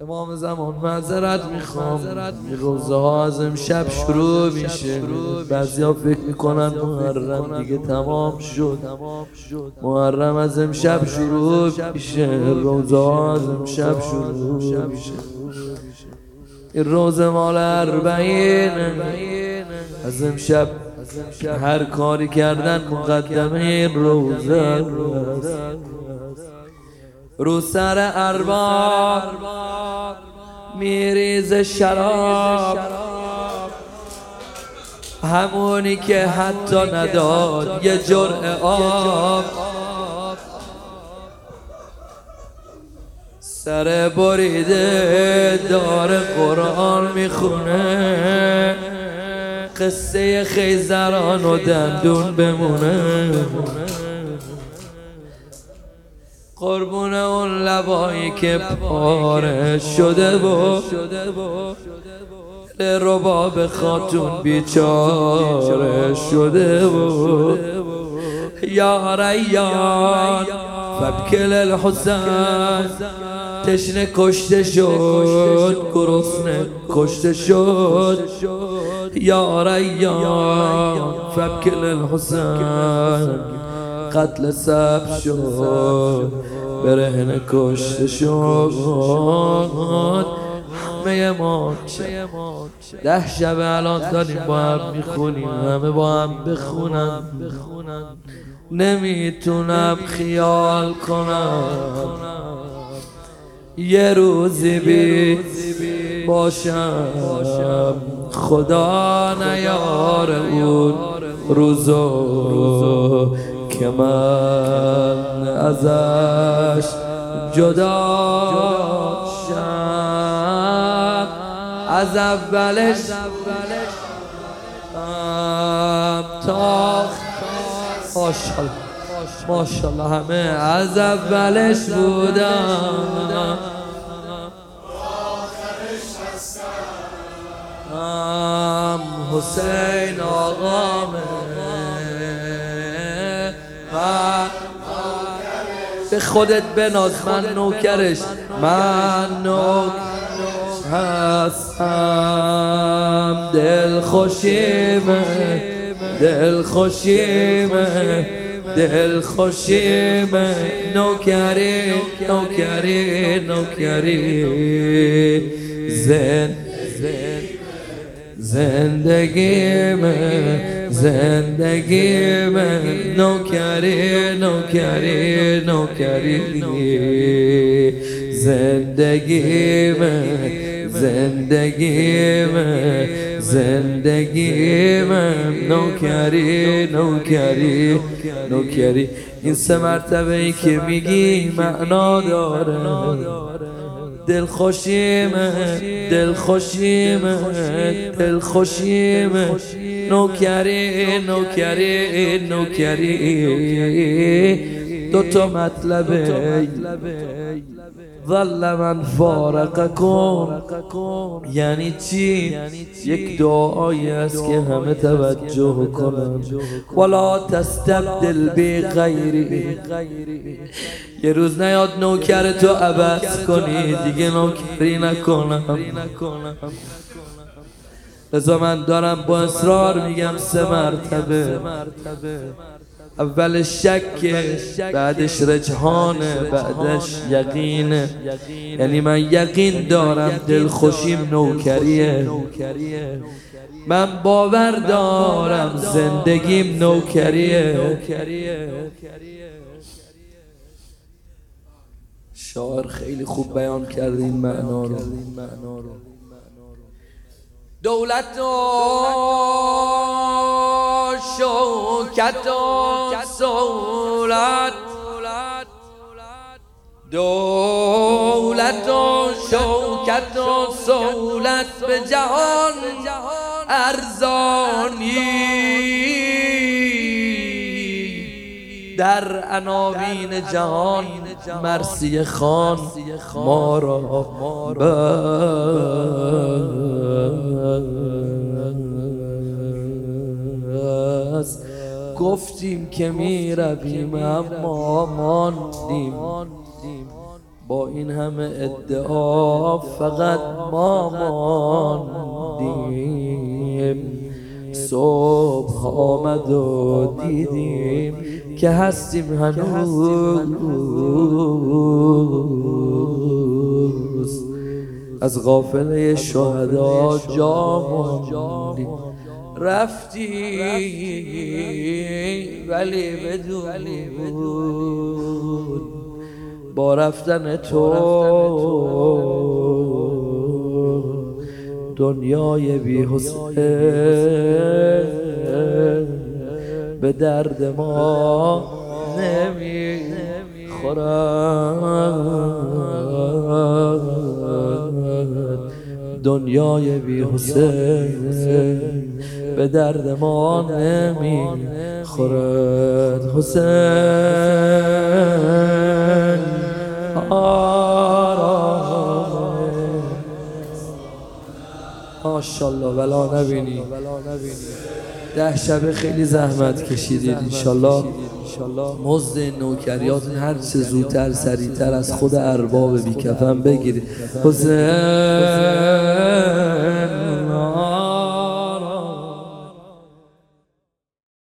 امام زمان معذرت می‌خوام. روزه ها از امشب شروع میشه. ها فکر می‌کنن محرم دیگه تمام شد. محرم از امشب شروع میشه. روزه ها از امشب شروع میشه. این روز مال اربعین. از امشب هر کاری کردن مقدمه این روزه رو سر ارباب. میریز شراب. همونی که حتی نداد یه جرع آب. سر بریده دار قرآن می‌خونه. قصه خیزران و دندون بمونه. قربون اون لبایی که پاره شده و رباب خاتون بیچاره شده و یا ریان فبکل الحسن تشنه کشته شد گرسنه کشته شد. یا ریان فبکل الحسن قتل سب شد. برهن کشته شد. همه ما ده شب الان داریم با هم می‌خونیم. همه با هم بخونن. نمی‌تونم خیال کنم. یه روزی بی باشم. خدا نیار اون روزو. که من ازش جدا شم از اولش تا ماشالله ماشالله همه از اولش بودم. حسین به خودت بناز من نوکرش من نوک هستم. دل خوشیمه دل خوشیمه دل خوشیمه. نوکری نوکری نوکری. زن زندگیمه. زندگی من نوکری نوکری نوکری زندگی من زندگی من زندگی من نوکری نوکری نوکری. این سه مرتبه ای که میگی معنا داره. دل خوشیمه دل خوشیمه دل خوشیمه نوکری نوکری نوکری دو تا مطلبه ظل من فارقکم یعنی چی یک دعایی است که همه توجه کنن ولا تستبدل بی غیری یه روز نیاد نوکر تو عوض کنی دیگه نوکری نکنم لذا من دارم با اصرار میگم سه مرتبه. اول شک بعدش رجحانه بعدش یقینه یعنی من یقین دارم دل خوشیم نوکریه. من باور دارم زندگیم نوکریه. شاعر خیلی خوب بیان کرده این معنا رو. دولت و شوکت و سولت. دولت و شوکت و سولت به جهان ارزانی در عناوین جهان مرسی خان ما را گفتیم که می رویم اما ماندیم. با این همه ادعا فقط ما ماندیم. صبح آمد و دیدیم که هستیم هنوز. از غافله شهدا جا ماندیم رفتی ولی بدون با رفتن تو دنیای بی به درد ما نمی دنیای بی حسین به درد ما نمی خورد حسین ماشالله ولا نبینی. ده شب خیلی زحمت کشیدید انشالله مزد نوکریات هر چه زودتر سریعتر از خود ارباب بیکفن بگیرید. حسین!